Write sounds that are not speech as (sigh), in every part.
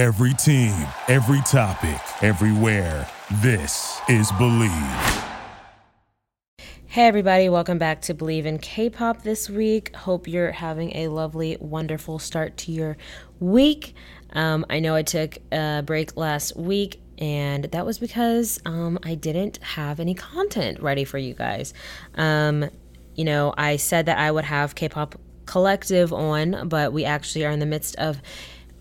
Every team, every topic, everywhere. This is Believe. Hey, everybody, welcome back to Believe in K pop this week. Hope you're having a lovely, wonderful start to your week. Um, I know I took a break last week, and that was because um, I didn't have any content ready for you guys. Um, you know, I said that I would have K pop collective on, but we actually are in the midst of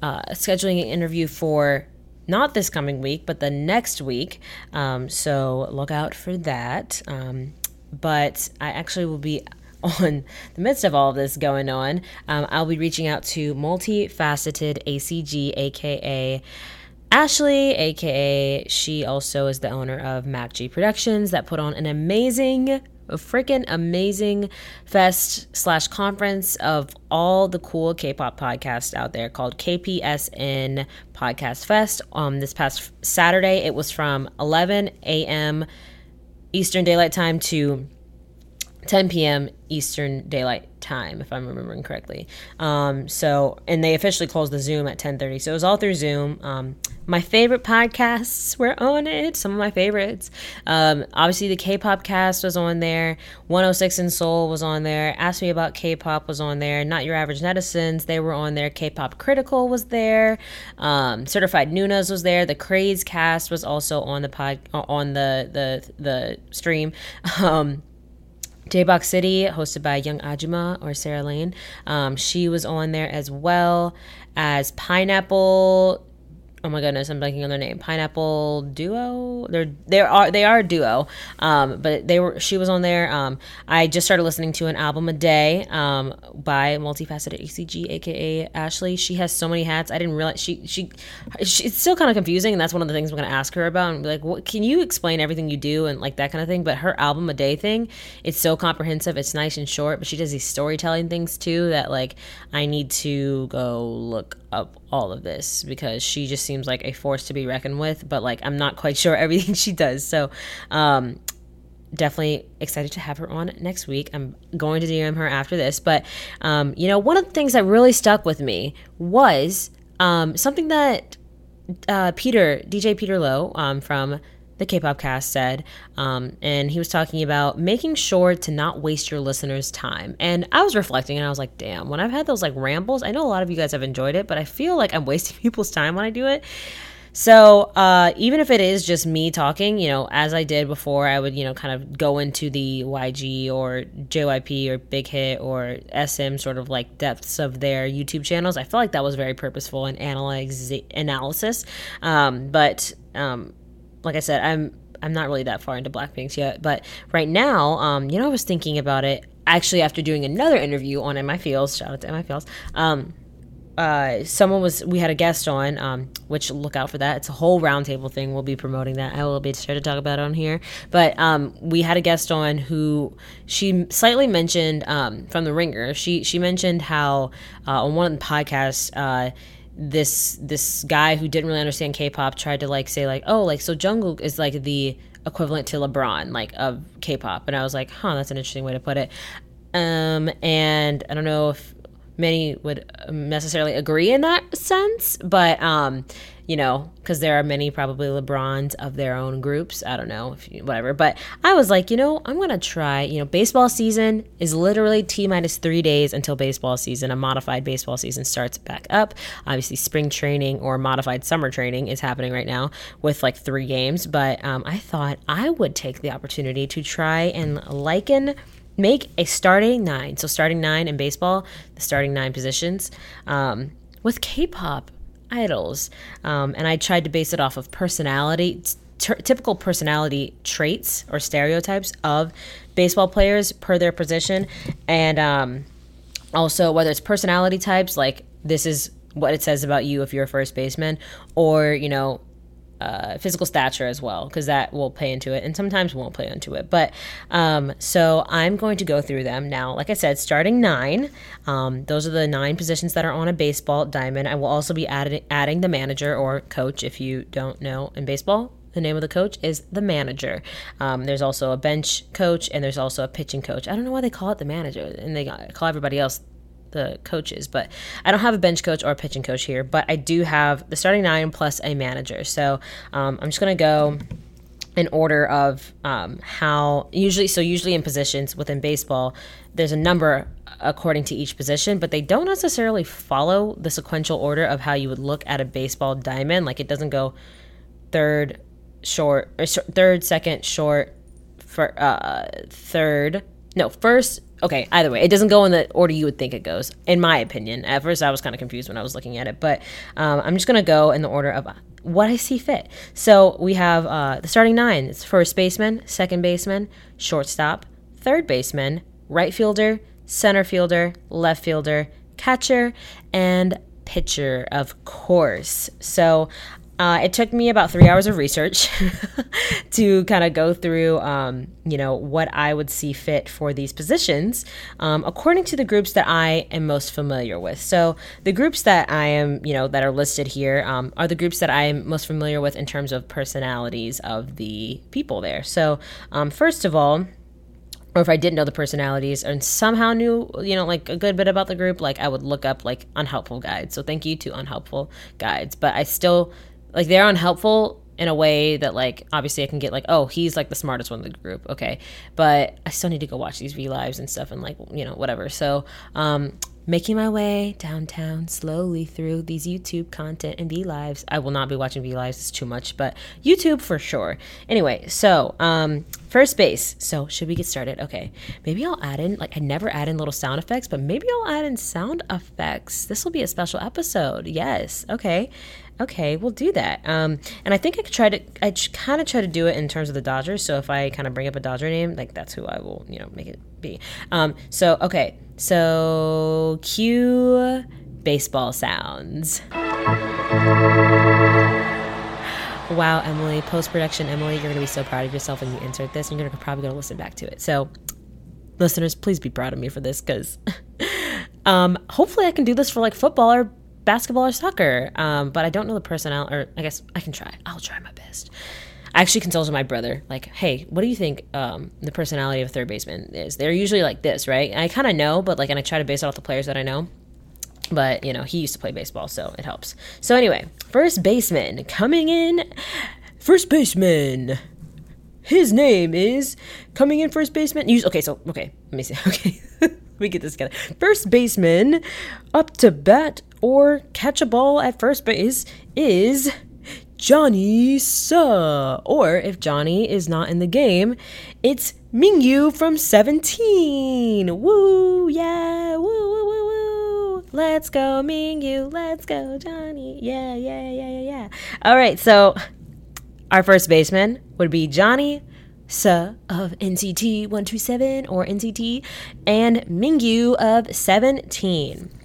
uh, scheduling an interview for not this coming week, but the next week. Um, so look out for that. Um, but I actually will be (laughs) on the midst of all of this going on. Um, I'll be reaching out to multifaceted ACG, aka Ashley, aka she also is the owner of MacG Productions, that put on an amazing a freaking amazing fest slash conference of all the cool K-pop podcasts out there called KPSN Podcast Fest. Um, this past Saturday, it was from 11 a.m. Eastern Daylight Time to 10 p.m. Eastern Daylight Time, if I'm remembering correctly. Um, so, and they officially closed the Zoom at 10:30. So it was all through Zoom. Um, my favorite podcasts were on it. Some of my favorites. Um, obviously, the K-pop cast was on there. 106 in Seoul was on there. Ask Me About K-pop was on there. Not Your Average Netizens, they were on there. K-pop Critical was there. Um, Certified Nunas was there. The Craze cast was also on the pod on the the the stream. (laughs) J-Box City, hosted by Young Ajuma or Sarah Lane. Um, she was on there as well as Pineapple oh my goodness, I'm blanking on their name. Pineapple Duo. They're they are they are a duo. Um, but they were she was on there. Um, I just started listening to an album a day um, by multifaceted ACG, aka Ashley. She has so many hats. I didn't realize she she, she it's still kind of confusing, and that's one of the things I'm gonna ask her about and be like, what can you explain everything you do and like that kind of thing. But her album a day thing, it's so comprehensive. It's nice and short, but she does these storytelling things too that like I need to go look up all of this because she just seems like a force to be reckoned with but like i'm not quite (laughs) sure everything she does. So um definitely excited to have her on next week. I'm going to dm her after this but um you know one of the things that really stuck with me was um something that uh peter dj peter lowe um from the K-pop cast said, um, and he was talking about making sure to not waste your listeners' time. And I was reflecting, and I was like, "Damn!" When I've had those like rambles, I know a lot of you guys have enjoyed it, but I feel like I'm (laughs) wasting people's time when I do it. So uh, even if it is just me talking, you know, as I did before, I would, you know, kind of go into the YG or JYP or Big Hit or SM sort of like depths of their YouTube channels. I feel like that was very purposeful and analyze analysis. Um, but um, like I said, I'm I'm not really that far into Blackpink yet, but right now, um, you know, I was thinking about it actually after doing another interview on MI Feels. Shout out to MI Feels. Um, uh, someone was we had a guest on, um, which look out for that. It's a whole roundtable thing. We'll be promoting that. I will be sure to talk about it on here. But um, we had a guest on who she slightly mentioned um, from the Ringer. She she mentioned how uh, on one of the podcasts. Uh, this this guy who didn't really understand K-pop tried to like say like oh like so Jungkook is like the equivalent to LeBron like of K-pop. And I was like huh that's an interesting way to put it. Um and I don't know if many would necessarily agree in that sense but um you know, because there are many probably LeBrons of their own groups. I don't know, you, whatever. But I was like, you know, I'm going to try. You know, baseball season is literally T minus three days until baseball season. A modified baseball season starts back up. Obviously, spring training or modified summer training is happening right now with like three games. But um, I thought I would take the opportunity to try and liken make a starting nine. So starting nine in baseball, the starting nine positions um, with K-pop idols. Um, and I tried to base it off of personality, t- typical personality traits or stereotypes of baseball players per their position. And um, also, whether it's personality types, like this is what it says about you if you're a first baseman, or, you know, uh, physical stature as well, because that will play into it and sometimes won't play into it. But um, so I'm going to go through them now. Like I said, starting nine, um, those are the nine positions that are on a baseball diamond. I will also be adding, adding the manager or coach if you don't know in baseball. The name of the coach is the manager. Um, there's also a bench coach and there's also a pitching coach. I don't know why they call it the manager and they call everybody else the coaches, but I don't have a bench coach or a pitching coach here, but I do have the starting nine plus a manager. So um, I'm just gonna go in order of um, how usually so usually in positions within baseball there's a number according to each position but they don't necessarily follow the sequential order of how you would look at a baseball diamond like it doesn't go third short or third second short for uh, third no first okay either way it doesn't go in the order you would think it goes in my opinion at first i was kind of confused when i was looking at it but um, i'm just going to go in the order of what I see fit. So we have uh, the starting nine. It's first baseman, second baseman, shortstop, third baseman, right fielder, center fielder, left fielder, catcher, and pitcher, of course. So uh, it took me about three hours of research (laughs) to kind of go through, um, you know, what I would see fit for these positions um, according to the groups that I am most familiar with. So the groups that I am, you know, that are listed here um, are the groups that I'm most familiar with in terms of personalities of the people there. So um, first of all, or if I didn't know the personalities and somehow knew, you know, like a good bit about the group, like I would look up like unhelpful guides. So thank you to unhelpful guides. But I still like they're unhelpful in a way that like obviously I can get like oh he's like the smartest one in the group okay. But I still need to go watch these V lives and stuff and like you know whatever. So um making my way downtown slowly through these YouTube content and V lives I will not be watching V lives it's too much but YouTube for sure. Anyway so um first base. So should we get started? Okay. Maybe I'll add in like I never add in little sound effects but maybe I'll add in sound effects. This will be a special episode. Yes. Okay okay, we'll do that. Um, and I think I could try to, I kind of try to do it in terms of the Dodgers. So if I kind of bring up a Dodger name, like that's who I will, you know, make it be. Um, so okay, so cue baseball sounds. Wow, Emily, post production, Emily, you're gonna be so proud of yourself when you insert this. And you're gonna probably gonna listen back to it. So, listeners, please be proud of me for this because (laughs) um, hopefully I can do this for like football or basketball or soccer. Um, but I don't know the personnel, or I guess I can try. I'll try my best. I actually consulted my brother, like, hey, what do you think um, the personality of third baseman is? They're usually like this, right? I kind of know, but like, and I try to base it off the players that I know. But, you know, he used to play baseball, so it helps. So, anyway, first baseman coming in. First baseman. His name is coming in first baseman. Use, Okay, so, okay, let me see. (laughs) Okay, we get this together. First baseman up to bat or catch a ball at first base is Johnny Suh. Or if Johnny is not in the game, it's Mingyu from 17. Woo, yeah, woo, woo, woo, woo. Let's go, Mingyu. Let's go, Johnny. Yeah, yeah, yeah, yeah, yeah. All right, so our first baseman would be Johnny Suh of NCT 127 or NCT and Mingyu of 17.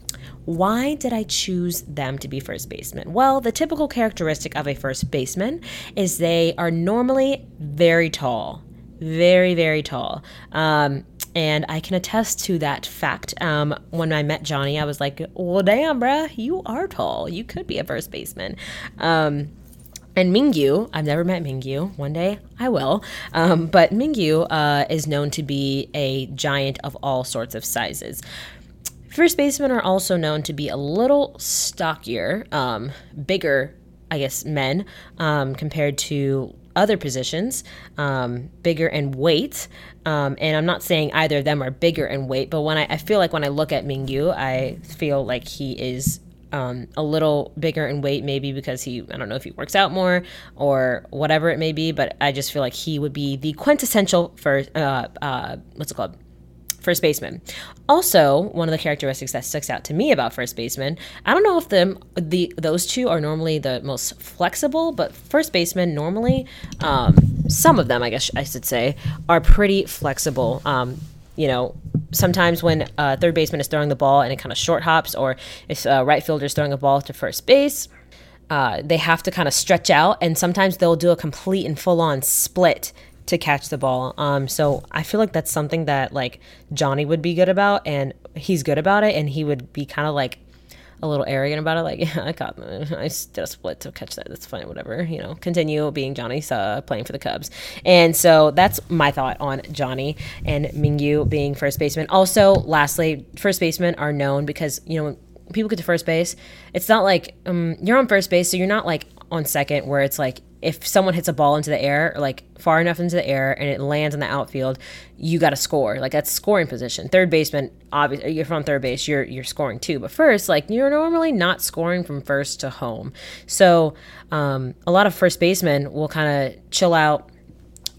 Why did I choose them to be first baseman? Well, the typical characteristic of a first baseman is they are normally very tall, very, very tall. Um, and I can attest to that fact. Um, when I met Johnny, I was like, well, damn, bruh, you are tall. You could be a first baseman. Um, and Mingyu, I've never met Mingyu. One day I will. Um, but Mingyu uh, is known to be a giant of all sorts of sizes. First basemen are also known to be a little stockier, um, bigger, I guess, men um, compared to other positions, um, bigger in weight. Um, and I'm not saying either of them are bigger in weight, but when I, I feel like when I look at Mingyu, I feel like he is um, a little bigger in weight, maybe because he, I don't know if he works out more or whatever it may be, but I just feel like he would be the quintessential for, uh, uh, what's it called? First baseman. Also, one of the characteristics that sticks out to me about first baseman, I don't know if the the those two are normally the most flexible, but first baseman normally, um, some of them, I guess I should say, are pretty flexible. Um, you know, sometimes when uh, third baseman is throwing the ball and it kind of short hops, or if uh, right fielder is throwing a ball to first base, uh, they have to kind of stretch out, and sometimes they'll do a complete and full on split to catch the ball. Um, so I feel like that's something that like Johnny would be good about, and he's good about it, and he would be kind of like a little arrogant about it. Like, yeah, (laughs) I caught, I did a split to catch that. That's fine, whatever. You know, continue being Johnny uh, playing for the Cubs. And so that's my thought on Johnny and Mingyu being first baseman. Also, lastly, first basemen are known because you know people get to first base. It's not like um, you're on first base, so you're not like on second where it's like if someone hits a ball into the air, like far enough into the air, and it lands in the outfield, you got to score. Like that's scoring position. Third baseman, obviously, you're from third base, you're you're scoring too. But first, like you're normally not scoring from first to home. So um, a lot of first basemen will kind of chill out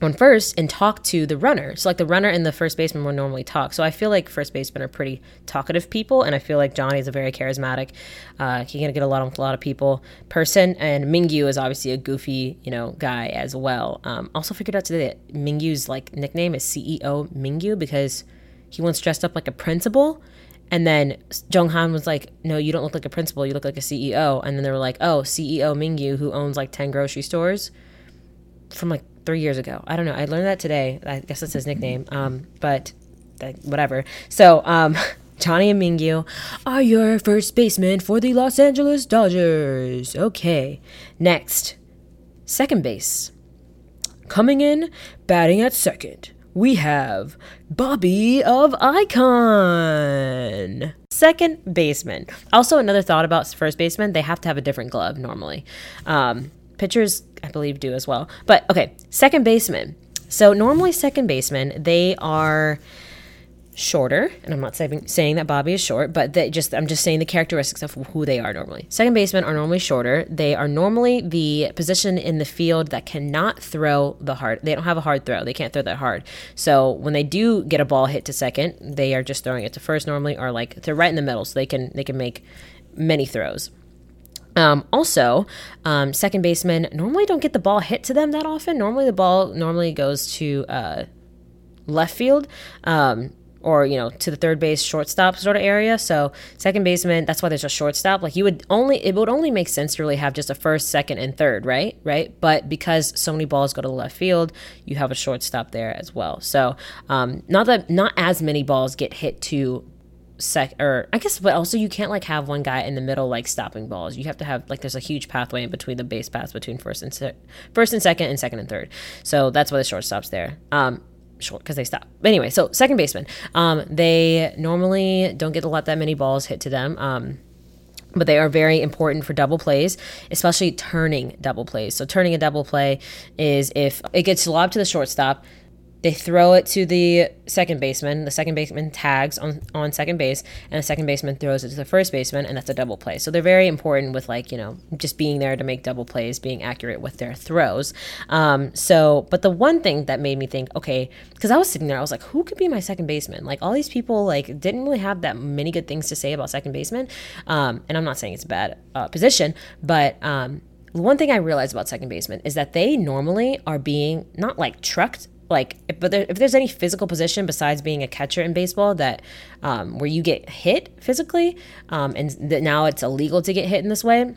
on first and talk to the runner. So like the runner and the first baseman would normally talk. So I feel like first basemen are pretty talkative people, and I feel like Johnny is a very charismatic. Uh, gonna get a lot of a lot of people person, and Mingyu is obviously a goofy you know guy as well. Um, also figured out today that Mingyu's like nickname is CEO Mingyu because he once dressed up like a principal. And then Jeonghan was like, "No, you don't look like a principal. You look like a CEO." And then they were like, "Oh, CEO Mingyu, who owns like ten grocery stores, from like three years ago. I don't know. I learned that today. I guess that's his nickname. Um, but whatever. So, um, (laughs) Johnny and Mingyu are your first baseman for the Los Angeles Dodgers. Okay. Next, second base. Coming in, batting at second, we have Bobby of iKON. Second baseman. Also, another thought about first baseman, they have to have a different glove normally. Um, pitchers I believe, do as well. But okay, second baseman. So normally second baseman, they are shorter, and I'm not saying, saying that Bobby is short, but they just I'm just saying the characteristics of who they are normally. Second basemen are normally shorter. They are normally the position in the field that cannot throw the hard. They don't have a hard throw. They can't throw that hard. So when they do get a ball hit to second, they are just throwing it to first normally, or like they're right in the middle, so they can they can make many throws. Um, also, um, second basemen normally don't get the ball hit to them that often. Normally, the ball normally goes to uh, left field. Um, or you know to the third base shortstop sort of area so second baseman that's why there's a shortstop like you would only it would only make sense to really have just a first second and third right right but because so many balls go to the left field you have a shortstop there as well so um, not that not as many balls get hit to sec or I guess but also you can't like have one guy in the middle like stopping balls. You have to have like there's a huge pathway in between the base paths between first and se- first and second and second and third. So that's why the shortstop's there. Um short because they stop. Anyway, so second baseman. Um they normally don't get to let that many balls hit to them. Um but they are very important for double plays, especially turning double plays. So turning a double play is if it gets lobbed to the shortstop, they throw it to the second baseman. The second baseman tags on, on second base, and the second baseman throws it to the first baseman, and that's a double play. So they're very important with like you know just being there to make double plays, being accurate with their throws. Um, so, but the one thing that made me think, okay, because I was sitting there, I was like, who could be my second baseman? Like all these people like didn't really have that many good things to say about second baseman. Um, and I'm not saying it's a bad uh, position, but um, one thing I realized about second baseman is that they normally are being not like trucked like if, but there, if there's any physical position besides being a catcher in baseball that um, where you get hit physically um, and now it's illegal to get hit in this way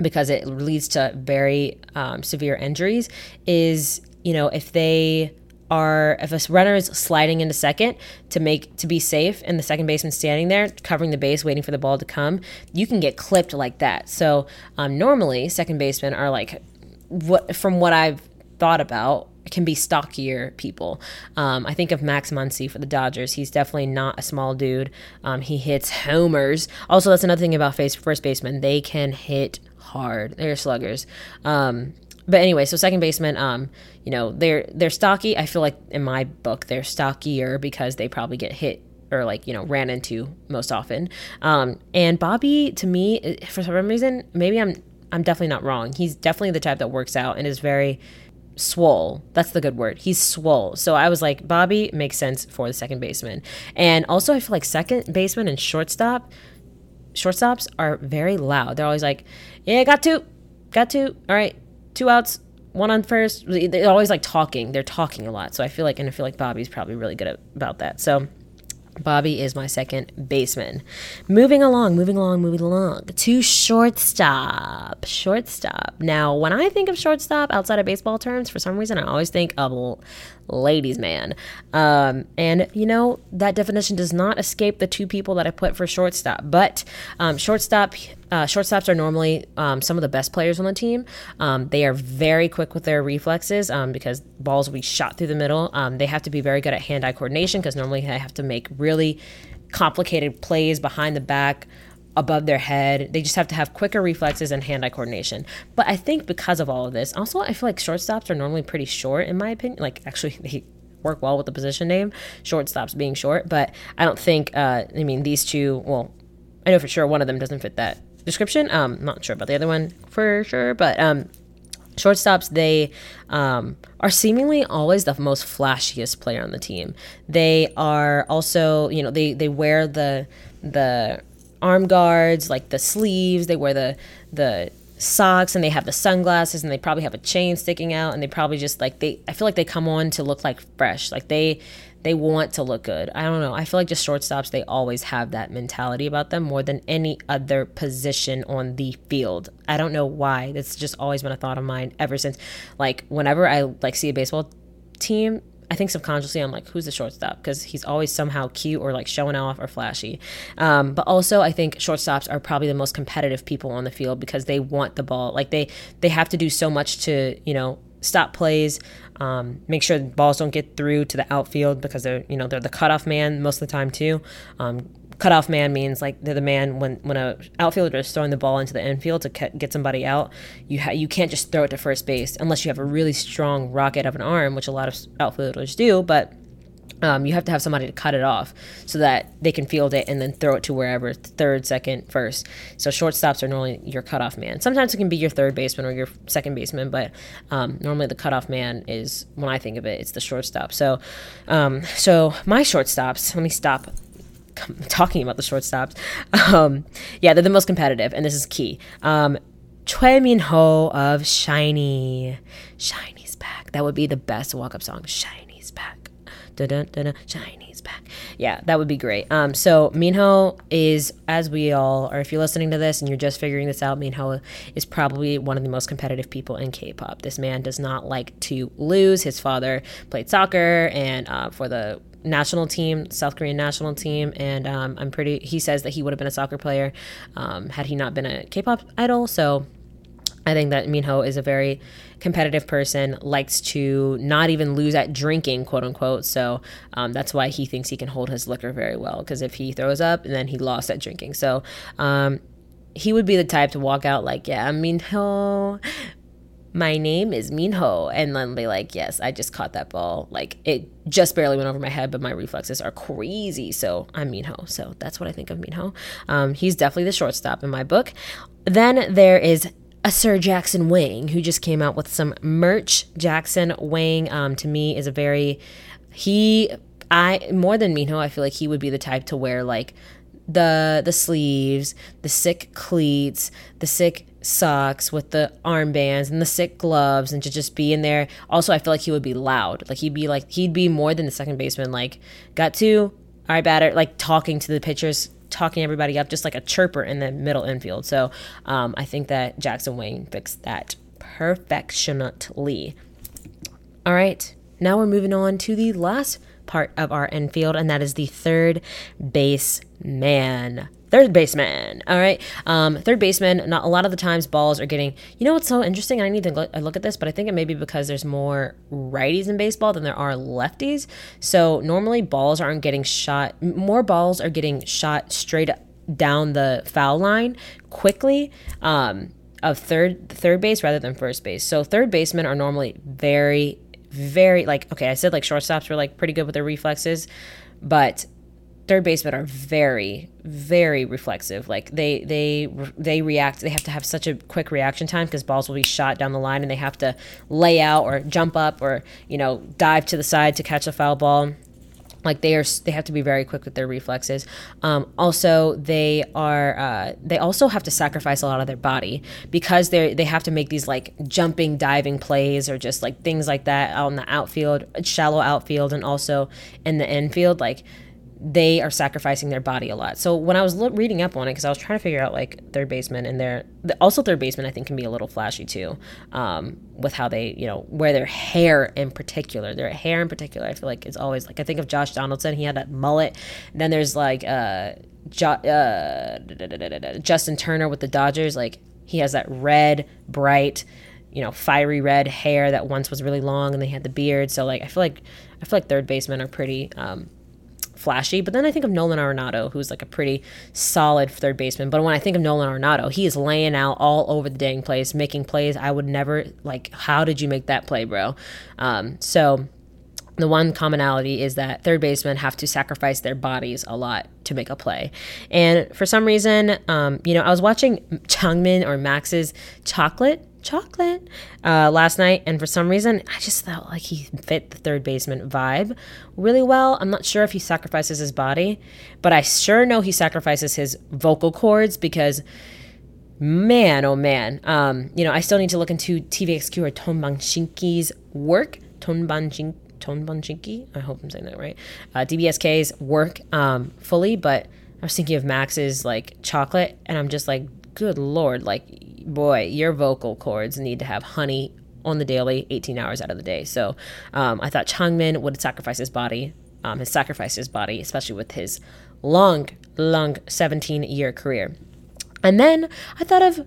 because it leads to very um, severe injuries is you know if they are if a runner is sliding into second to make to be safe and the second baseman standing there covering the base waiting for the ball to come you can get clipped like that. So um, normally second basemen are like what from what i've thought about can be stockier people. Um, I think of Max Muncy for the Dodgers. He's definitely not a small dude. Um, he hits homers. Also, that's another thing about face first baseman. They can hit hard. They're sluggers. Um, but anyway, so second baseman, um, you know, they're they're stocky. I feel like in my book they're stockier because they probably get hit or like you know ran into most often. Um, and Bobby, to me, for some reason, maybe I'm I'm definitely not wrong. He's definitely the type that works out and is very swole. That's the good word. He's swole. So I was like, Bobby makes sense for the second baseman. And also, I feel like second baseman and shortstop, shortstops are very loud. They're always like, yeah, got two, got two. All right, two outs, one on first. They're always like talking. They're talking a lot. So I feel like, and I feel like Bobby's probably really good at, about that. So Bobby is my second baseman. Moving along, moving along, moving along to shortstop. Shortstop. Now, when I think of shortstop outside of baseball terms, for some reason, I always think of ladies' man. Um, and, you know, that definition does not escape the two people that I put for shortstop. But um, shortstop, uh, shortstops are normally um, some of the best players on the team. Um, they are very quick with their reflexes um, because balls will be shot through the middle. Um, they have to be very good at hand eye coordination because normally they have to make really complicated plays behind the back above their head. They just have to have quicker reflexes and hand eye coordination. But I think because of all of this, also I feel like shortstops are normally pretty short in my opinion. Like actually (laughs) they work well with the position name, shortstops being short. But I don't think uh, I mean these two. Well, I know for sure one of them doesn't fit that description. Um, not sure about the other one for sure, but um, shortstops they um, are seemingly always the most flashiest player on the team. They are also, you know, they they wear the the arm guards, like the sleeves. They wear the the socks and they have the sunglasses and they probably have a chain sticking out and they probably just like they I feel like they come on to look like fresh. Like they they want to look good. I don't know. I feel like just shortstops they always have that mentality about them more than any other position on the field. I don't know why. That's just always been a thought of mine ever since like whenever I like see a baseball team I think subconsciously I'm like, who's the shortstop? Because he's always somehow cute or like showing off or flashy. Um, but also, I think shortstops are probably the most competitive people on the field because they want the ball. Like they they have to do so much to you know stop plays, um, make sure the balls don't get through to the outfield because they're you know they're the cutoff man most of the time too. Um, cutoff man means like they're the man when when a outfielder is throwing the ball into the infield to get somebody out. You ha- you can't just throw it to first base unless you have a really strong rocket of an arm, which a lot of outfielders do, but. Um, you have to have somebody to cut it off so that they can field it and then throw it to wherever third, second, first. So shortstops are normally your cutoff man. Sometimes it can be your third baseman or your second baseman, but um, normally the cutoff man is when I think of it, it's the shortstop. So, um, so my shortstops. Let me stop talking about the shortstops. Um, yeah, they're the most competitive, and this is key. Um, Choi Min Ho of SHINee. SHINee's back. That would be the best walk up song. SHINee's back. Dun-dun-dun-dun. SHINee's back. Yeah, that would be great. Um, so Minho is, as we all, or if you're listening to this and you're just figuring this out, Minho is probably one of the most competitive people in K-pop. This man does not like to lose. His father played soccer and uh, for the national team, South Korean national team, and um, I'm pretty. He says that he would have been a soccer player um, had he not been a K-pop idol. So I think that Minho is a very competitive person, likes to not even lose at drinking, quote unquote. So um, that's why he thinks he can hold his liquor very well. Because if he throws up, then he lost at drinking. So um, he would be the type to walk out like, yeah, Minho, my name is Minho. And then be like, yes, I just caught that ball. Like it just barely went over my head, but my reflexes are crazy. So I'm Minho. So that's what I think of Minho. Um, he's definitely the shortstop in my book. Then there is a Sir Jackson Wang who just came out with some merch. Jackson Wang, um, to me, is a very, he, I, more than Minho, I feel like he would be the type to wear like the the sleeves, the sick cleats, the sick socks with the armbands and the sick gloves and to just be in there. Also, I feel like he would be loud. Like he'd be like he'd be more than the second baseman. Like got two, all right, batter. Like talking to the pitchers, talking everybody up, just like a chirper in the middle infield. So um, I think that Jackson Wang fixed that perfectionately. All right, now we're moving on to the last part of our infield, and that is the third base man. Third baseman. All right. Um, third baseman. Not a lot of the times balls are getting. You know what's so interesting? I need to look, look at this, but I think it may be because there's more righties in baseball than there are lefties. So normally balls aren't getting shot. More balls are getting shot straight down the foul line quickly. Um, of third third base rather than first base. So third basemen are normally very very like okay, I said like shortstops were like pretty good with their reflexes, but third basemen are very very reflexive. Like they they they react they have to have such a quick reaction time because balls will be shot down the line and they have to lay out or jump up or you know dive to the side to catch a foul ball. Like they are they have to be very quick with their reflexes. Um, also they are uh, they also have to sacrifice a lot of their body because they they have to make these like jumping diving plays or just like things like that out in the outfield shallow outfield and also in the infield. Like they are sacrificing their body a lot. So when I was lo- reading up on it, because I was trying to figure out like third baseman and their the, also third baseman, I think can be a little flashy too, um, with how they you know wear their hair in particular. Their hair in particular, I feel like is always like I think of Josh Donaldson. He had that mullet. And then there's like uh, jo- uh, Justin Turner with the Dodgers. Like he has that red, bright you know, fiery red hair that once was really long and they had the beard. So like I feel like I feel like third basemen are pretty um, flashy. But then I think of Nolan Arenado, who's like a pretty solid third baseman. But when I think of Nolan Arenado, he is laying out all over the dang place, making plays. I would never like. How did you make that play, bro? Um, so the one commonality is that third basemen have to sacrifice their bodies a lot to make a play. And for some reason, um, you know, I was watching Changmin or Max's chocolate chocolate uh, last night, and for some reason, I just felt like he fit the third baseman vibe really well. I'm not sure if he sacrifices his body, but I sure know he sacrifices his vocal cords because, man, oh man, um, you know, I still need to look into TVXQ or Tonban Shinki's work. Tonban Shinki. I hope I'm saying that right. Uh, DBSK's work um, fully, but I was thinking of Max's like chocolate, and I'm just like, good lord, like boy, your vocal cords need to have honey on the daily, 18 hours out of the day. So um, I thought Changmin would sacrifice his body, um, his sacrifice his body, especially with his long, long 17 year career. And then I thought of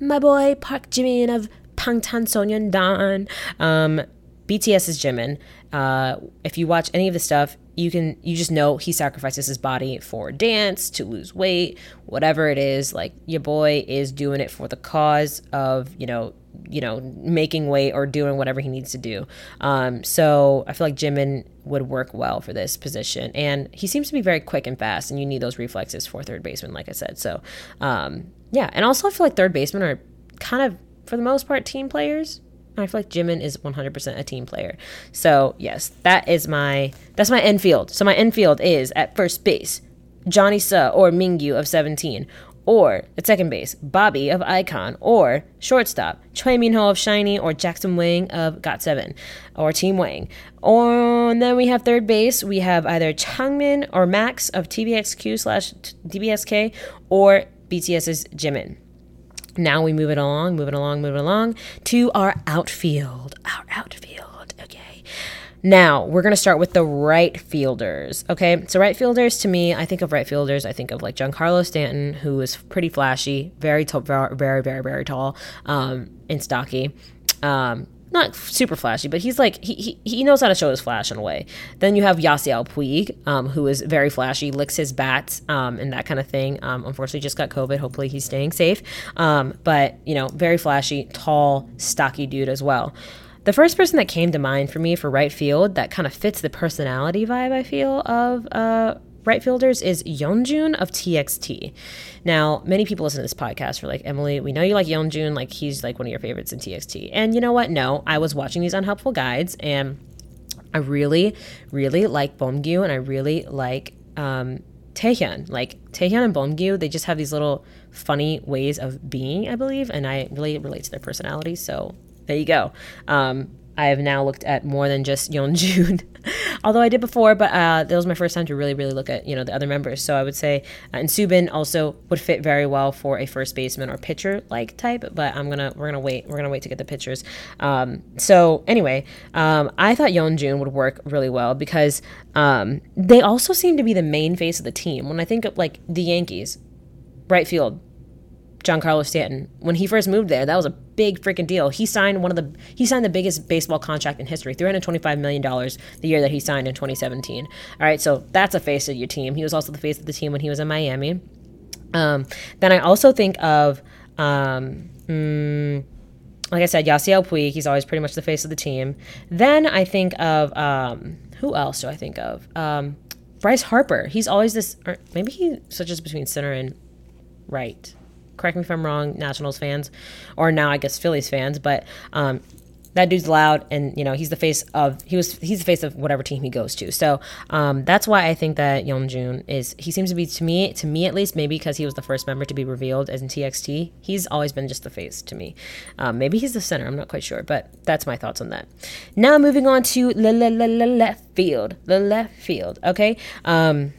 my boy Park Jimin of Bangtan Sonyeondan. Um, BTS's Jimin. Uh, if you watch any of the stuff, you can you just know he sacrifices his body for dance to lose weight whatever it is like your boy is doing it for the cause of you know you know making weight or doing whatever he needs to do. Um, so i feel like jimin would work well for this position. And he seems to be very quick and fast and you need those reflexes for third baseman like i said. So um, yeah. And also i feel like third basemen are kind of for the most part team players I feel like Jimin is 100% a team player. So, yes, that is my that's my infield. So my infield is at first base, Johnny Suh or Mingyu of 17, or at second base, Bobby of iKON, or shortstop, Choi Minho of SHINee, or Jackson Wang of GOT7, or Team Wang. Or and then we have third base, we have either Changmin or Max of TVXQ slash DBSK, or BTS's Jimin. Now we move it along, move it along, move it along to our outfield. Our outfield. Okay. Now we're to start with the right fielders. Okay. So, right fielders to me, I think of right fielders. I think of like Giancarlo Stanton, who is pretty flashy, very, tall, very, very, very, very tall um, and stocky. Um, not super flashy, but he's like he, he, he knows how to show his flash in a way. Then you have Yasiel Puig, um, who is very flashy, licks his bats um, and that kind of thing. Um, unfortunately, just got COVID. Hopefully, he's staying safe. Um, but you know, very flashy, tall, stocky dude as well. The first person that came to mind for me for right field that kind of fits the personality vibe I feel of uh, right fielders is Yeonjun of TXT. Now, many people listen to this podcast are like, Emily, we know you like Yeonjun, like he's like one of your favorites in TXT. And you know what? No, I was watching these unhelpful guides and I really, really like Beomgyu and I really like um, Taehyun. Like Taehyun and Beomgyu, they just have these little funny ways of being, I believe, and I really relate to their personalities. So there you go. Um, I have now looked at more than just Yeonjun, (laughs) although I did before, but uh, that was my first time to really, really look at you know the other members. So I would say, uh, and Soobin also would fit very well for a first baseman or pitcher like type. But I'm gonna we're gonna wait we're gonna wait to get the pitchers. Um, so anyway, um, I thought Yeonjun would work really well because um, they also seem to be the main face of the team. When I think of like the Yankees, right field, Giancarlo Stanton. When he first moved there, that was a big freaking deal. He signed one of the he signed the biggest baseball contract in history, three hundred twenty five million dollars the year that he signed in twenty seventeen. All right, so that's a face of your team. He was also the face of the team when he was in Miami. Um, then I also think of, um, mm, like I said, Yasiel Puig. He's always pretty much the face of the team. Then I think of um, who else do I think of? Um, Bryce Harper. He's always this. maybe he switches between center and right correct me if I'm wrong, Nationals fans, or now I guess Phillies fans, but um, that dude's loud, and you know he's the face of he was he's the face of whatever team he goes to. So um, that's why I think that Yeonjun is he seems to be to me to me at least maybe because he was the first member to be revealed as in TXT. He's always been just the face to me. Um, maybe he's the center. I'm not quite sure, but that's my thoughts on that. Now moving on to the left field, the left field. Okay. Um,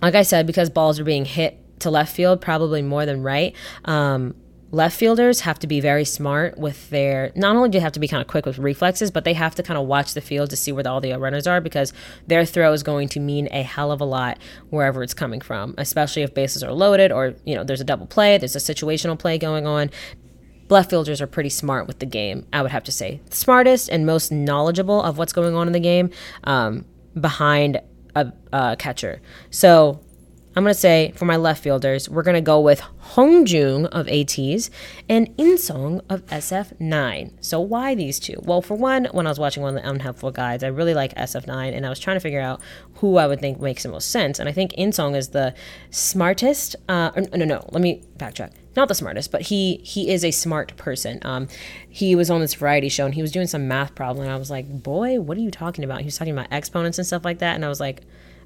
like I said, because balls are being hit to left field probably more than right. Um, left fielders have to be very smart with their not only do they have to be kind of quick with reflexes but they have to kind of watch the field to see where all the runners are because their throw is going to mean a hell of a lot wherever it's coming from especially if bases are loaded or you know there's a double play there's a situational play going on. Left fielders are pretty smart with the game i would have to say. Smartest and most knowledgeable of what's going on in the game um, behind a, a catcher. So I'm going to say for my left fielders, we're going to go with Hong Hongjoong of ATEEZ and Inseong of SF9. So why these two? Well, for one, when I was watching one of the unhelpful guides, I really like SF9 and I was trying to figure out who I would think makes the most sense. And I think Inseong is the smartest. Uh, no, no, no, let me backtrack. Not the smartest, but he he is a smart person. Um, he was on this variety show and he was doing some math problem. And I was like, boy, what are you talking about? He was talking about exponents and stuff like that. And I was like,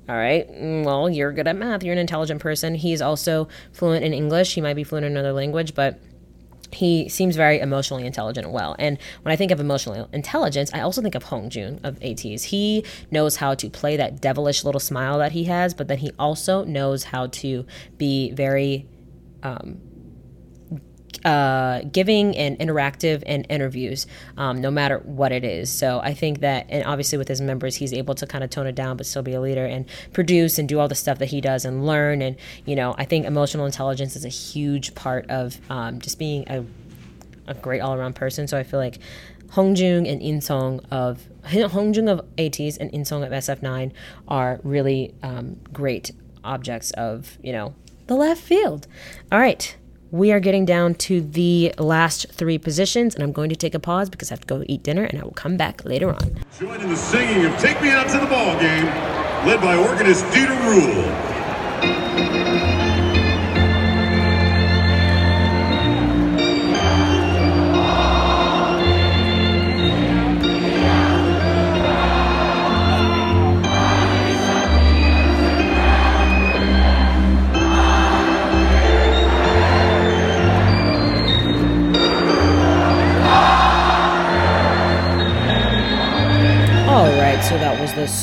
all right, mm, well, you're good at math. You're an intelligent person. He's also fluent in English. He might be fluent in another language, but he seems very emotionally intelligent well. And when I think of emotional intelligence, I also think of Hongjoong of ATEEZ. He knows how to play that devilish little smile that he has, but then he also knows how to be very um, uh, giving and interactive and interviews, um, no matter what it is. So I think that, and obviously with his members, he's able to kind of tone it down, but still be a leader and produce and do all the stuff that he does and learn. And, you know, I think emotional intelligence is a huge part of um, just being a, a great all around person. So I feel like Hongjoong and Inseong of (laughs) Hongjoong of ATEEZ and Inseong of SF9 are really um, great objects of, you know, the left field. All right we are getting down to the last three positions, and I'm going to take a pause because I have to go eat dinner, and I will come back later on. Joining the singing of "Take Me Out to the Ball Game," led by organist Dieter Rule.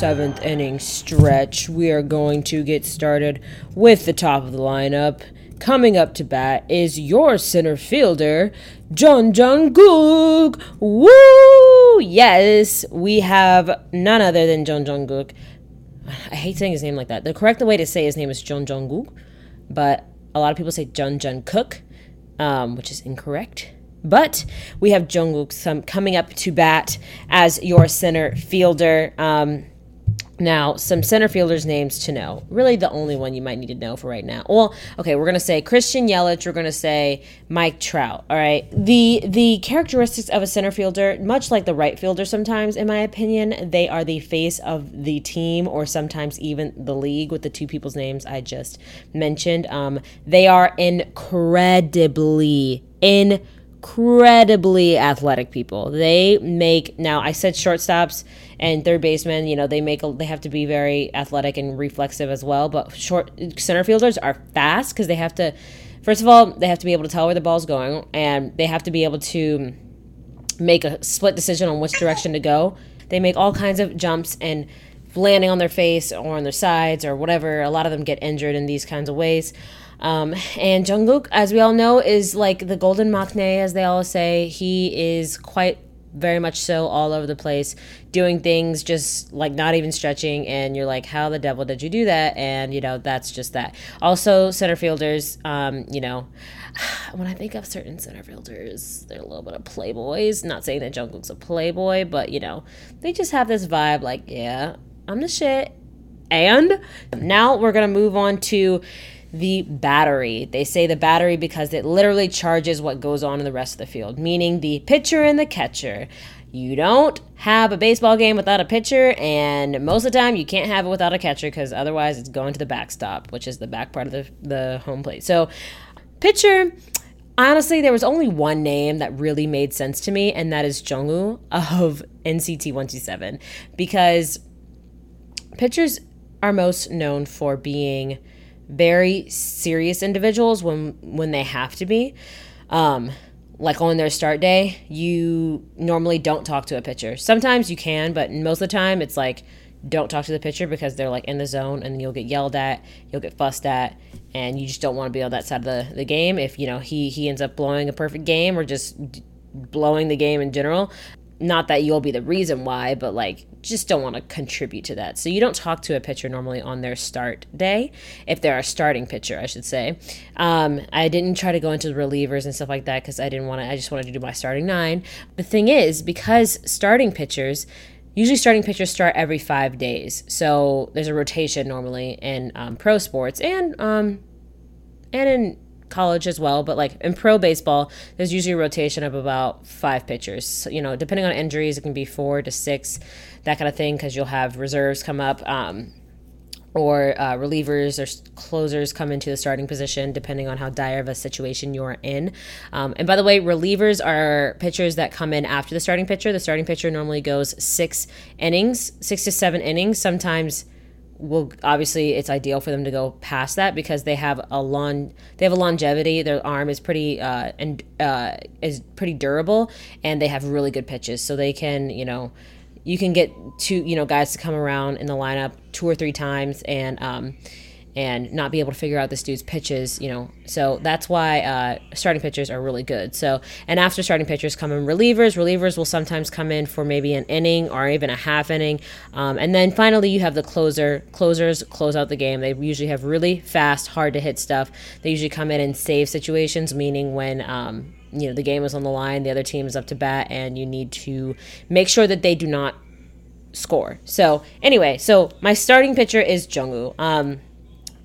Seventh inning stretch. We are going to get started with the top of the lineup. Coming up to bat is your center fielder, John Jungkook. Woo! Yes, we have none other than John Jungkook. I hate saying his name like that. The correct way to say his name is John Jungkook, but a lot of people say John Jungkook, um, which is incorrect. But we have Jungkook coming up to bat as your center fielder. Um, now, some center fielders' names to know. Really, the only one you might need to know for right now. Well, okay, we're gonna say Christian Yelich. We're gonna say Mike Trout. All right. The the characteristics of a center fielder, much like the right fielder, sometimes, in my opinion, they are the face of the team, or sometimes even the league. With the two people's names I just mentioned, um, they are incredibly in incredibly athletic people. They make now I said shortstops and third basemen, you know, they make they have to be very athletic and reflexive as well, but short center fielders are fast cuz they have to first of all, they have to be able to tell where the ball's going and they have to be able to make a split decision on which direction to go. They make all kinds of jumps and landing on their face or on their sides or whatever. A lot of them get injured in these kinds of ways. Um, and Jungkook, as we all know, is like the golden maknae, as they all say. He is quite very much so all over the place, doing things just like not even stretching, and you're like, how the devil did you do that? And you know, that's just that. Also, center fielders, um, you know, (sighs) when I think of certain center fielders, they're a little bit of playboys. Not saying that Jungkook's a playboy, but you know, they just have this vibe like, yeah, I'm the shit. And now we're gonna move on to the battery. They say the battery because it literally charges what goes on in the rest of the field, meaning the pitcher and the catcher. You don't have a baseball game without a pitcher, and most of the time you can't have it without a catcher because otherwise it's going to the backstop, which is the back part of the, the home plate. So, pitcher, honestly, there was only one name that really made sense to me, and that is Jungwoo of (laughs) NCT 127 because pitchers are most known for being very serious individuals when when they have to be. Um, like on their start day, you normally don't talk to a pitcher. Sometimes you can, but most of the time it's like don't talk to the pitcher because they're like in the zone and you'll get yelled at, you'll get fussed at, and you just don't want to be on that side of the, the game. If you know he he ends up blowing a perfect game or just blowing the game in general, not that you'll be the reason why, but like just don't want to contribute to that. So you don't talk to a pitcher normally on their start day, if they're a starting pitcher, I should say. Um, I didn't try to go into relievers and stuff like that because I didn't want to. I just wanted to do my starting nine. The thing is, because starting pitchers. Usually, starting pitchers start every five days, so there's a rotation normally in um, pro sports and um, and in college as well, but like in pro baseball, there's usually a rotation of about five pitchers. So, you know, depending on injuries, it can be four to six, that kind of thing, because you'll have reserves come up. Um, or uh, relievers or closers come into the starting position depending on how dire of a situation you're in. Um, and by the way, relievers are pitchers that come in after the starting pitcher. The starting pitcher normally goes six innings, six to seven innings, sometimes will obviously it's ideal for them to go past that because they have a long they have a longevity. Their arm is pretty uh, and uh, is pretty durable and they have really good pitches. So they can you know you can get two you know guys to come around in the lineup two or three times and um, and not be able to figure out this dude's pitches, you know. So that's why uh, starting pitchers are really good. So, and after starting pitchers come in relievers. Relievers will sometimes come in for maybe an inning or even a half inning. Um, and then finally, you have the closer. Closers close out the game. They usually have really fast, hard to hit stuff. They usually come in in save situations, meaning when. Um, you know the game is on the line, the other team is up to bat, and you need to make sure that they do not score. So anyway, so my starting pitcher is Jungwoo. Um,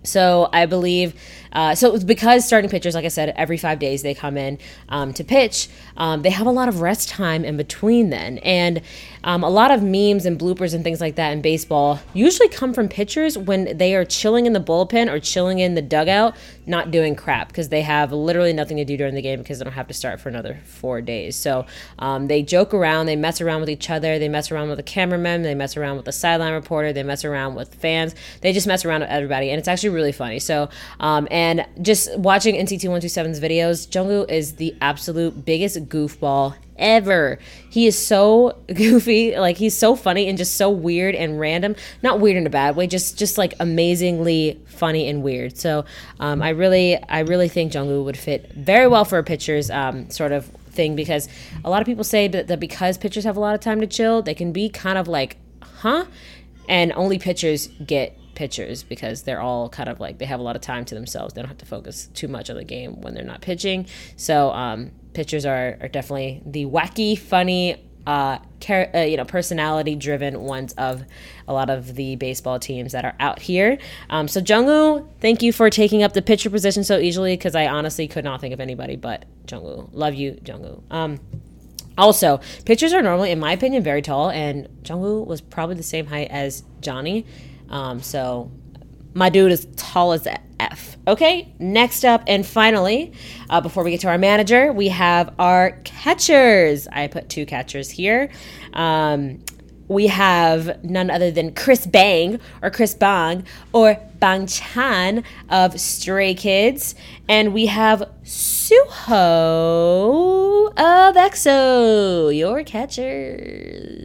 so I believe, uh, so it's because starting pitchers, like I said, every five days they come in um, to pitch, um, they have a lot of rest time in between then. And um, a lot of memes and bloopers and things like that in baseball usually come from pitchers when they are chilling in the bullpen or chilling in the dugout, not doing crap because they have literally nothing to do during the game because they don't have to start for another four days. So um, they joke around, they mess around with each other, they mess around with the cameraman, they mess around with the sideline reporter, they mess around with fans, they just mess around with everybody, and it's actually really funny. So, um, and just watching NCT 127's videos, Jungwoo is the absolute biggest goofball ever. He is so (laughs) goofy, like he's so funny and just so weird and random. Not weird in a bad way, just just like amazingly funny and weird. So um, I really I really think Jungwoo would fit very well for a pitcher's um, sort of thing because a lot of people say that, that because pitchers have a lot of time to chill, they can be kind of like, huh? And only pitchers get pitchers because they're all kind of like they have a lot of time to themselves. They don't have to focus too much on the game when they're not pitching. So um, pitchers are, are definitely the wacky, funny, uh, car- uh, you know, personality-driven ones of a lot of the baseball teams that are out here. Um, so Jungwoo, thank you for taking up the pitcher position so easily because I honestly could not think of anybody but Jungwoo. Love you, Jungwoo. Um, also, pitchers are normally, in my opinion, very tall, and Jungwoo was probably the same height as Johnny. Um, so my dude is tall as F. Okay, next up and finally, uh, before we get to our manager, we have our catchers. I put two catchers here. Um, we have none other than Chris Bang or Chris Bang or Bang Chan of Stray Kids. And we have Suho of EXO, your catchers.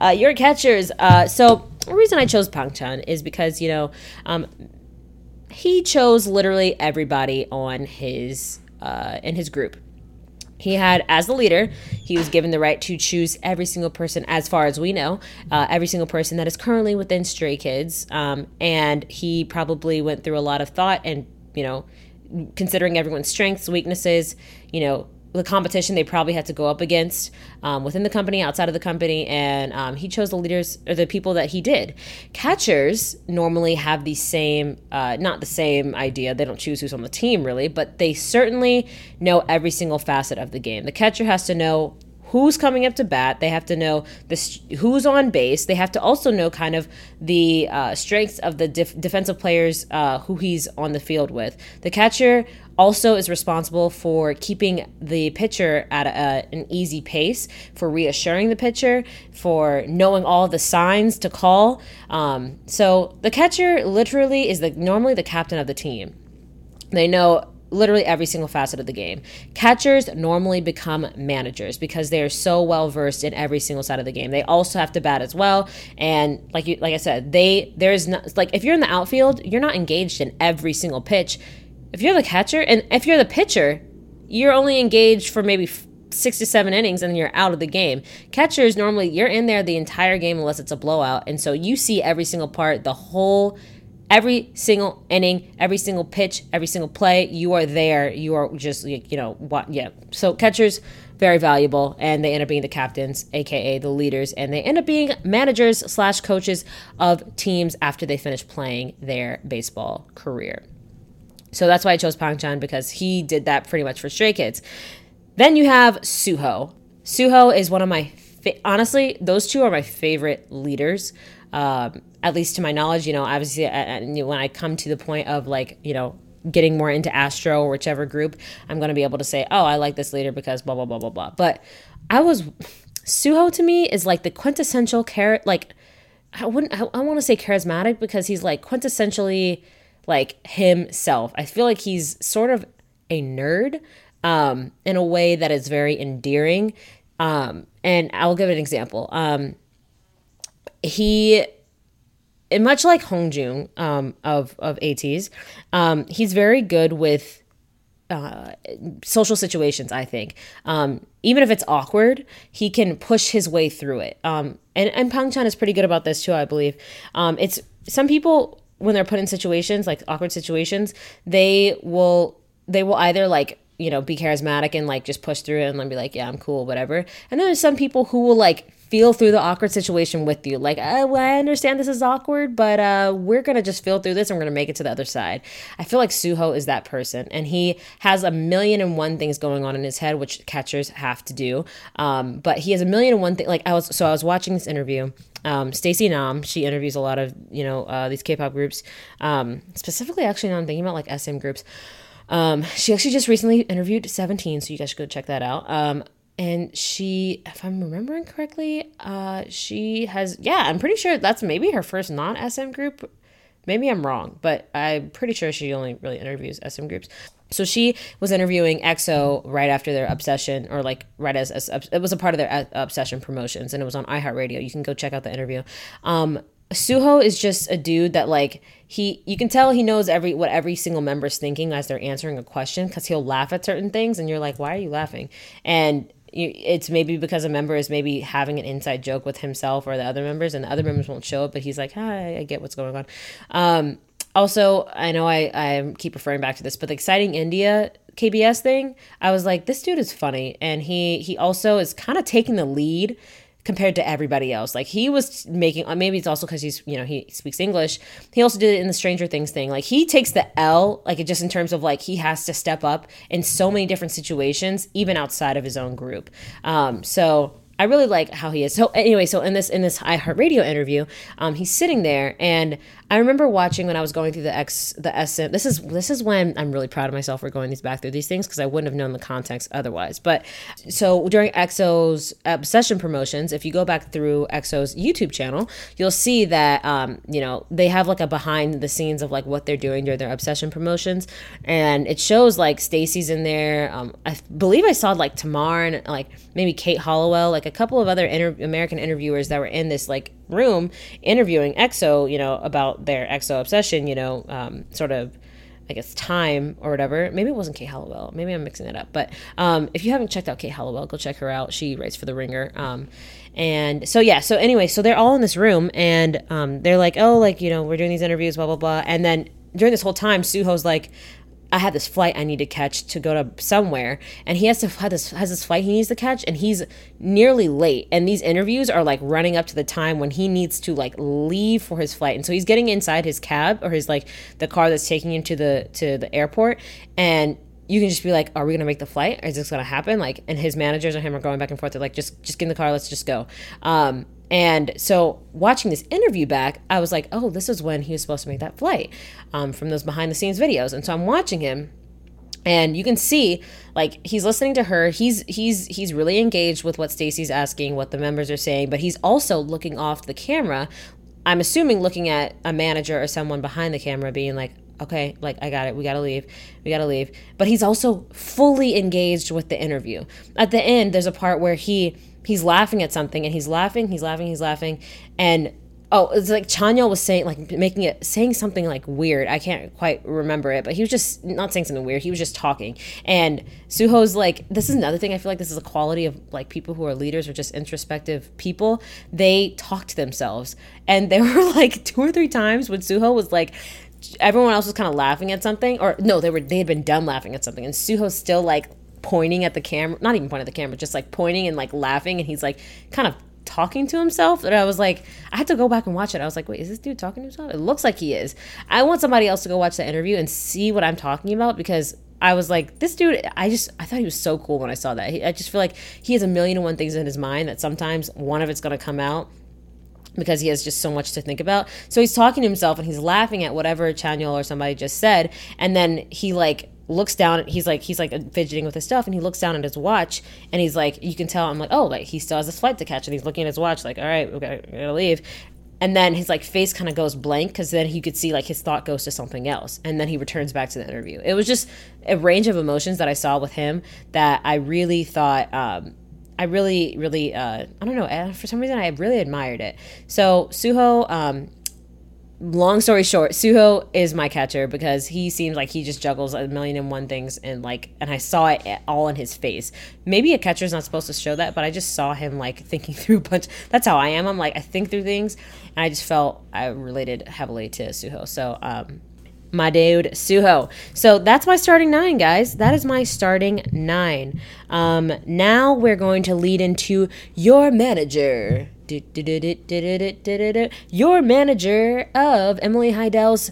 Uh, your catchers. Uh, so the reason I chose Bang Chan is because, you know, um, he chose literally everybody on his uh, in his group he had, as the leader, he was given the right to choose every single person, as far as we know, uh, every single person that is currently within Stray Kids. Um, and he probably went through a lot of thought and, you know, considering everyone's strengths, weaknesses, you know, the competition they probably had to go up against um, within the company, outside of the company, and um, he chose the leaders or the people that he did. Catchers normally have the same, uh, not the same idea. They don't choose who's on the team really, but they certainly know every single facet of the game. The catcher has to know who's coming up to bat. They have to know the who's on base. They have to also know kind of the uh, strengths of the def- defensive players uh, who he's on the field with. The catcher also is responsible for keeping the pitcher at a, an easy pace, for reassuring the pitcher, for knowing all the signs to call. Um, so the catcher literally is the normally the captain of the team. They know literally every single facet of the game. Catchers normally become managers because they are so well versed in every single side of the game. They also have to bat as well, and like you, like I said, they there's not like if you're in the outfield, you're not engaged in every single pitch. If you're the catcher and if you're the pitcher, you're only engaged for maybe six to seven innings and you're out of the game. Catchers normally you're in there the entire game unless it's a blowout, and so you see every single part, the whole every single inning, every single pitch, every single play, you are there. You are just, you know, what, yeah. So catchers, very valuable, and they end up being the captains, aka the leaders, and they end up being managers slash coaches of teams after they finish playing their baseball career. So that's why I chose Bang Chan because he did that pretty much for Stray Kids. Then you have Suho. Suho is one of my fa- honestly, those two are my favorite leaders um, at least to my knowledge, you know, obviously when I come to the point of like, you know, getting more into Astro or whichever group, I'm going to be able to say, oh, I like this leader because blah, blah, blah, blah, blah. But I was, Suho to me is like the quintessential carrot, like, I wouldn't, I, I want to say charismatic because he's like quintessentially like himself. I feel like he's sort of a nerd um, in a way that is very endearing. Um, and I'll give an example. Um, he much like Hongjoong um, of of ATEEZ, um, he's very good with uh, social situations. I think um, even if it's awkward, he can push his way through it. Um, and and Bang Chan is pretty good about this too. I believe um, it's some people when they're put in situations like awkward situations, they will they will either like you know be charismatic and like just push through it and then be like yeah I'm cool whatever. And then there's some people who will like feel through the awkward situation with you. Like, I, well, I understand this is awkward, but uh, we're to just feel through this and we're to make it to the other side. I feel like Suho is that person. And he has a million and one things going on in his head, which catchers have to do. Um, but he has a million and one thing. Like, I was, so I was watching this interview. Um, Stacy Nam, she interviews a lot of, you know, uh, these K pop groups. Um, specifically, actually, now I'm thinking about like SM groups. Um, she actually just recently interviewed 17, so you guys should go check that out. Um, and she if i'm remembering correctly uh she has yeah i'm pretty sure that's maybe her first non-sm group maybe i'm wrong but i'm pretty sure she only really interviews sm groups so she was interviewing EXO right after their obsession, or like right as, as it was a part of their obsession promotions, and it was on iHeartRadio. You can go check out the interview. Um, Suho is just a dude that like he you can tell he knows every what every single member is thinking as they're answering a question because he'll laugh at certain things, and you're like, why are you laughing? And it's maybe because a member is maybe having an inside joke with himself or the other members and the other members won't show it but he's like hi i get what's going on um, also i know I, I keep referring back to this but the exciting india kbs thing i was like this dude is funny and he he also is kind of taking the lead compared to everybody else. Like he was making uh, maybe it's also because he's you know he speaks English. He also did it in the Stranger Things thing. Like he takes the L like just in terms of like he has to step up in so many different situations, even outside of his own group. Um, so I really like how he is. So anyway, so in this in this iHeartRadio interview, um, he's sitting there, and I remember watching when I was going through the X the SM. This is this is when I'm really proud of myself for going these back through these things because I wouldn't have known the context otherwise. But so during EXO's obsession promotions, if you go back through EXO's YouTube channel, you'll see that um, you know they have like a behind the scenes of like what they're doing during their obsession promotions, and it shows like Stacy's in there. Um, I believe I saw like Tamar and like maybe Kate Halliwell, like a couple of other inter- American interviewers that were in this like room interviewing EXO, you know, about their EXO obsession, you know, um, sort of, I guess, time or whatever. Maybe it wasn't Kate Halliwell. Maybe I'm mixing that up. But um, if you haven't checked out Kate Halliwell, go check her out. She writes for The Ringer. Um, and so, yeah, so anyway, so they're all in this room and um, they're like, oh, like, you know, we're doing these interviews, blah, blah, blah. And then during this whole time, Suho's like, I had this flight I need to catch to go to somewhere, and he has to have this has this flight he needs to catch, and he's nearly late. And these interviews are like running up to the time when he needs to like leave for his flight, and so he's getting inside his cab or his like the car that's taking him to the to the airport, and you can just be like, "Are we gonna make the flight? Is this gonna happen?" Like, and his managers and him are going back and forth. They're like, "Just just get in the car, let's just go." Um, and so, watching this interview back, I was like, oh, this is when he was supposed to make that flight um, from those behind the scenes videos. And so, I'm watching him. And you can see, like he's listening to her. He's he's he's really engaged with what Stacy's asking, what the members are saying, but he's also looking off the camera. I'm assuming looking at a manager or someone behind the camera, being like, okay, like I got it. We got to leave. We got to leave. But he's also fully engaged with the interview. At the end, there's a part where he he's laughing at something and he's laughing, he's laughing, he's laughing and oh, it's like Chanyeol was saying, like making it, saying something like weird. I can't quite remember it, but he was just not saying something weird. He was just talking. And Suho's like, this is another thing. I feel like this is a quality of like people who are leaders or just introspective people. They talk to themselves. And there (laughs) were like two or three times when Suho was like, everyone else was kind of laughing at something, or no, they were, they had been done laughing at something. And Suho's still like pointing at the camera, not even pointing at the camera, just like pointing and like laughing. And he's like kind of talking to himself that I was like, I had to go back and watch it. I was like, wait, is this dude talking to himself? It looks like he is. I want somebody else to go watch the interview and see what I'm talking about because I was like, this dude, I just, I thought he was so cool when I saw that. I just feel like he has a million and one things in his mind that sometimes one of it's going to come out because he has just so much to think about. So he's talking to himself and he's laughing at whatever Chanyeol or somebody just said. And then he like looks down he's like he's like fidgeting with his stuff and he looks down at his watch and he's like you can tell i'm like oh like he still has a flight to catch and he's looking at his watch like all right we gotta, we gotta leave and then his like face kind of goes blank because then he could see like his thought goes to something else and then he returns back to the interview it was just a range of emotions that i saw with him that i really thought um, I really, really, uh, I don't know. For some reason, I really admired it. So Suho, um, long story short, Suho is my catcher because he seems like he just juggles a million and one things and like and I saw it all in his face. Maybe a catcher's not supposed to show that, but I just saw him like (laughs) thinking through a bunch. That's how I am. I'm like I think through things and I just felt I related heavily to Suho. So um my dude Suho. So that's my starting nine, guys. That is my starting nine. Um, now we're going to lead into your manager. Your manager of Emily Heidel's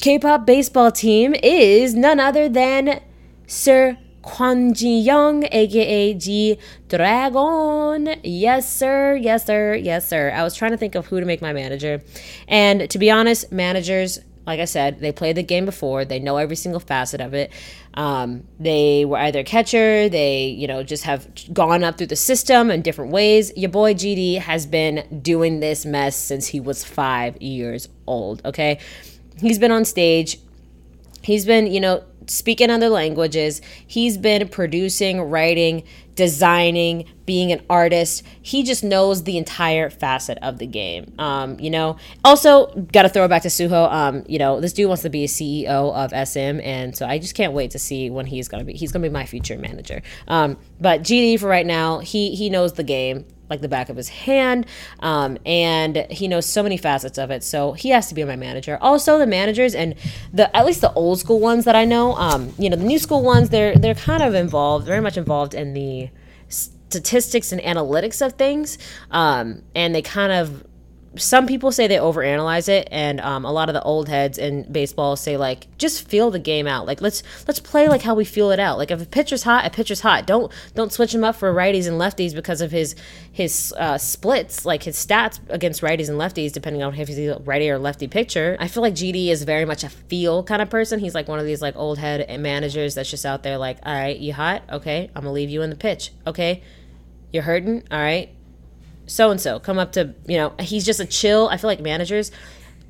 K-pop baseball team is none other than Sir Kwon Ji Yong, aka G Dragon. Yes, sir. Yes, sir. Yes, sir. I was trying to think of who to make my manager. And to be honest, managers like I said, they played the game before. They know every single facet of it. Um, they were either catcher, they, you know, just have gone up through the system in different ways. Your boy GD has been doing this mess since he was five years old, okay? He's been on stage. He's been, you know, speaking other languages. He's been producing, writing, designing, being an artist. He just knows the entire facet of the game. Um, you know, also got to throw back to Suho. Um, you know, this dude wants to be a CEO of SM, and so I just can't wait to see when he's gonna be. He's gonna be my future manager. Um, but GD for right now, he he knows the game like the back of his hand. Um, and he knows so many facets of it. So he has to be my manager. Also, the managers and the at least the old school ones that I know, um, you know, the new school ones, they're they're kind of involved, very much involved in the statistics and analytics of things. Um, and they kind of some people say they overanalyze it and um, a lot of the old heads in baseball say like just feel the game out. Like let's let's play like how we feel it out. Like if a pitcher's hot a pitcher's hot. Don't don't switch him up for righties and lefties because of his his uh, splits like his stats against righties and lefties depending on if he's a righty or lefty pitcher. I feel like gd is very much a feel kind of person. He's like one of these like old head managers that's just out there like all right you hot? Okay i'm gonna leave you in the pitch. Okay you're hurting? All right so and so come up to you know he's just a chill i feel like managers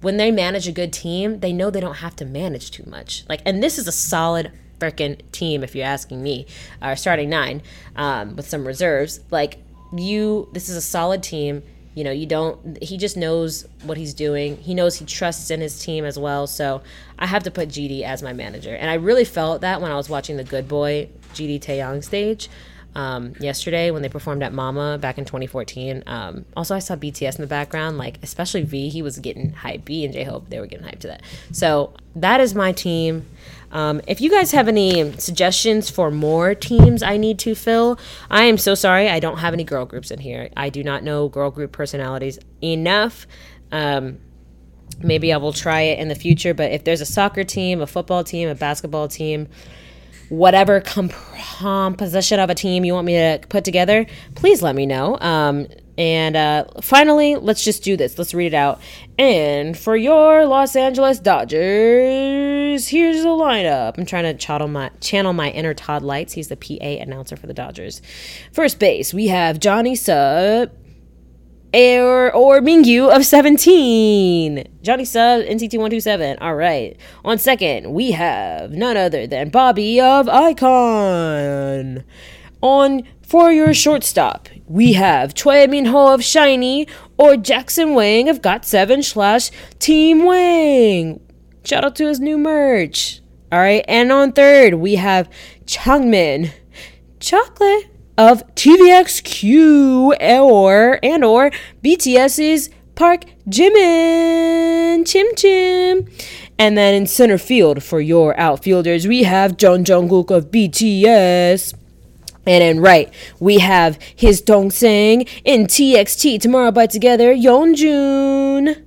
when they manage a good team they know they don't have to manage too much. Like and this is a solid freaking team if you're asking me our starting nine um, with some reserves. Like you this is a solid team you know you don't he just knows what he's doing. He knows he trusts in his team as well. So i have to put gd as my manager. And i really felt that when i was watching the good boy gd taeyang stage um, yesterday when they performed at Mama back in 2014. Um, also, I saw BTS in the background, like especially V. He was getting hype. B and J Hope, they were getting hype to that. So that is my team. Um, if you guys have any suggestions for more teams I need to fill, I am so sorry I don't have any girl groups in here. I do not know girl group personalities enough. Um, maybe I will try it in the future, but if there's a soccer team, a football team, a basketball team, whatever composition of a team you want me to put together, please let me know. Um, and uh, finally, let's just do this. Let's read it out. And for your Los Angeles Dodgers, here's the lineup. I'm trying to channel my, channel my inner Todd Leitz. He's the PA announcer for the Dodgers. First base, we have Johnny Suh. Or or Mingyu of 17. Johnny Suh, NCT127. All right. On second, we have none other than Bobby of iKON. On for your shortstop, we have Choi Min Ho of SHINee or Jackson Wang of Got7 slash Team Wang. Shout out to his new merch. All right. And on third, we have Changmin Chocolate of TVXQ or and or BTS's Park Jimin Chim Chim. And then in center field for your outfielders, we have Jung Jungkook of BTS. And in right, we have his dongsaeng in TXT Tomorrow by Together, Yeonjun.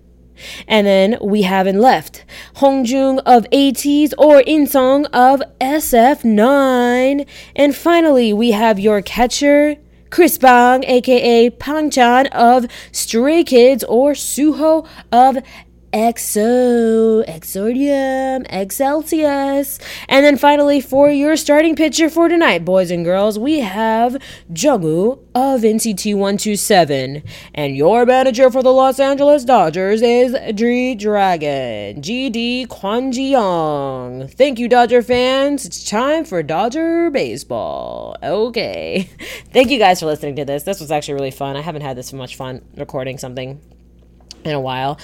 And then we have in left Hongjoong of ATEEZ or Inseong of SF9. And finally, we have your catcher, Chris Bang, aka Bang Chan of Stray Kids or Suho of Exo, Exordium, Excelsius. And then finally, for your starting pitcher for tonight, boys and girls, we have Jungwoo of NCT127. And your manager for the Los Angeles Dodgers is G Dragon, GD Kwon Jiyong. Thank you, Dodger fans. It's time for Dodger Baseball. Okay. (laughs) Thank you guys for listening to this. This was actually really fun. I haven't had this much fun recording something in a while.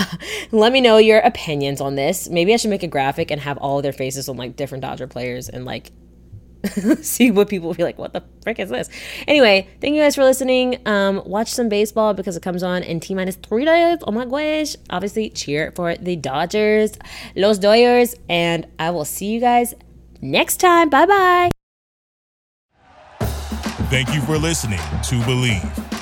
(laughs) Let me know your opinions on this. Maybe I should make a graphic and have all their faces on like different Dodger players and like (laughs) see what people will be like, what the frick is this? Anyway, thank you guys for listening. Um, watch some baseball because it comes on in T minus three days. Oh my gosh. Obviously, cheer for the Dodgers, Los Dodgers, and I will see you guys next time. Bye bye. Thank you for listening to Bleav.